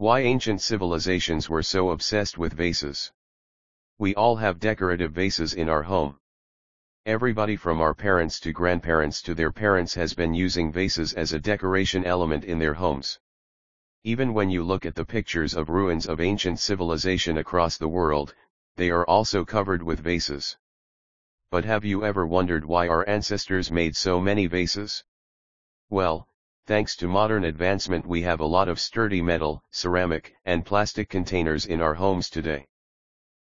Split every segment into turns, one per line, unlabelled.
Why ancient civilizations were so obsessed with vases. We all have decorative vases in our home. Everybody from our parents to grandparents to their parents has been using vases as a decoration element in their homes. Even when you look at the pictures of ruins of ancient civilization across the world, they are also covered with vases. But have you ever wondered why our ancestors made so many vases? Well, thanks to modern advancement we have a lot of sturdy metal, ceramic, and plastic containers in our homes today.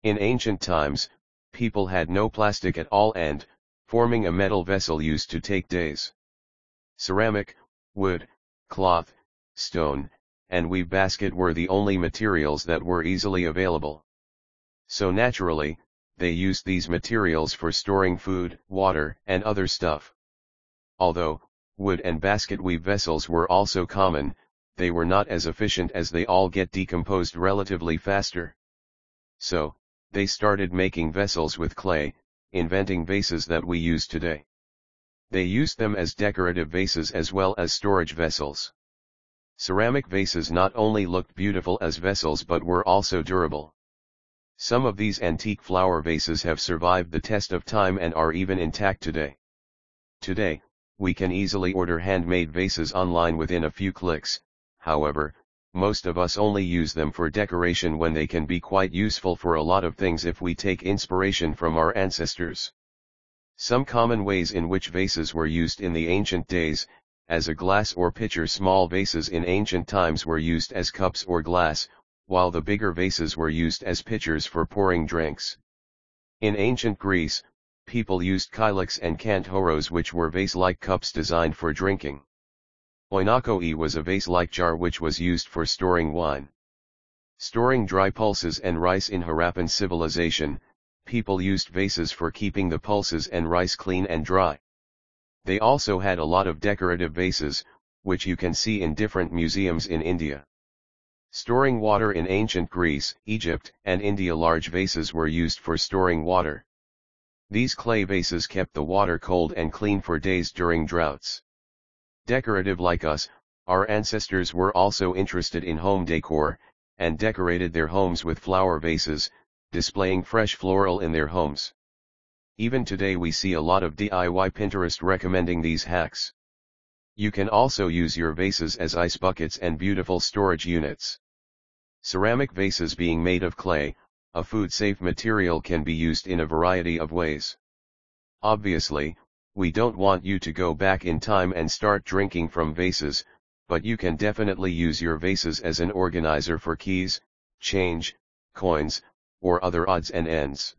In ancient times, people had no plastic at all and, forming a metal vessel used to take days. Ceramic, wood, cloth, stone, and weave basket were the only materials that were easily available. So naturally, they used these materials for storing food, water, and other stuff. Although, wood and basket weave vessels were also common, they were not as efficient as they all get decomposed relatively faster. So, they started making vessels with clay, inventing vases that we use today. They used them as decorative vases as well as storage vessels. Ceramic vases not only looked beautiful as vessels but were also durable. Some of these antique flower vases have survived the test of time and are even intact today. Today, we can easily order handmade vases online within a few clicks, however, most of us only use them for decoration when they can be quite useful for a lot of things if we take inspiration from our ancestors. Some common ways in which vases were used in the ancient days, as a glass or pitcher small vases in ancient times were used as cups or glass, while the bigger vases were used as pitchers for pouring drinks. In ancient Greece, people used kylix and kantharos which were vase-like cups designed for drinking. Oinochoe was a vase-like jar which was used for storing wine. Storing dry pulses and rice in Harappan civilization, people used vases for keeping the pulses and rice clean and dry. They also had a lot of decorative vases, which you can see in different museums in India. Storing water in ancient Greece, Egypt, and India large vases were used for storing water. These clay vases kept the water cold and clean for days during droughts. Decorative like us, our ancestors were also interested in home decor, and decorated their homes with flower vases, displaying fresh floral in their homes. Even today we see a lot of DIY Pinterest recommending these hacks. You can also use your vases as ice buckets and beautiful storage units. Ceramic vases being made of clay, a food-safe material can be used in a variety of ways. Obviously, we don't want you to go back in time and start drinking from vases, but you can definitely use your vases as an organizer for keys, change, coins, or other odds and ends.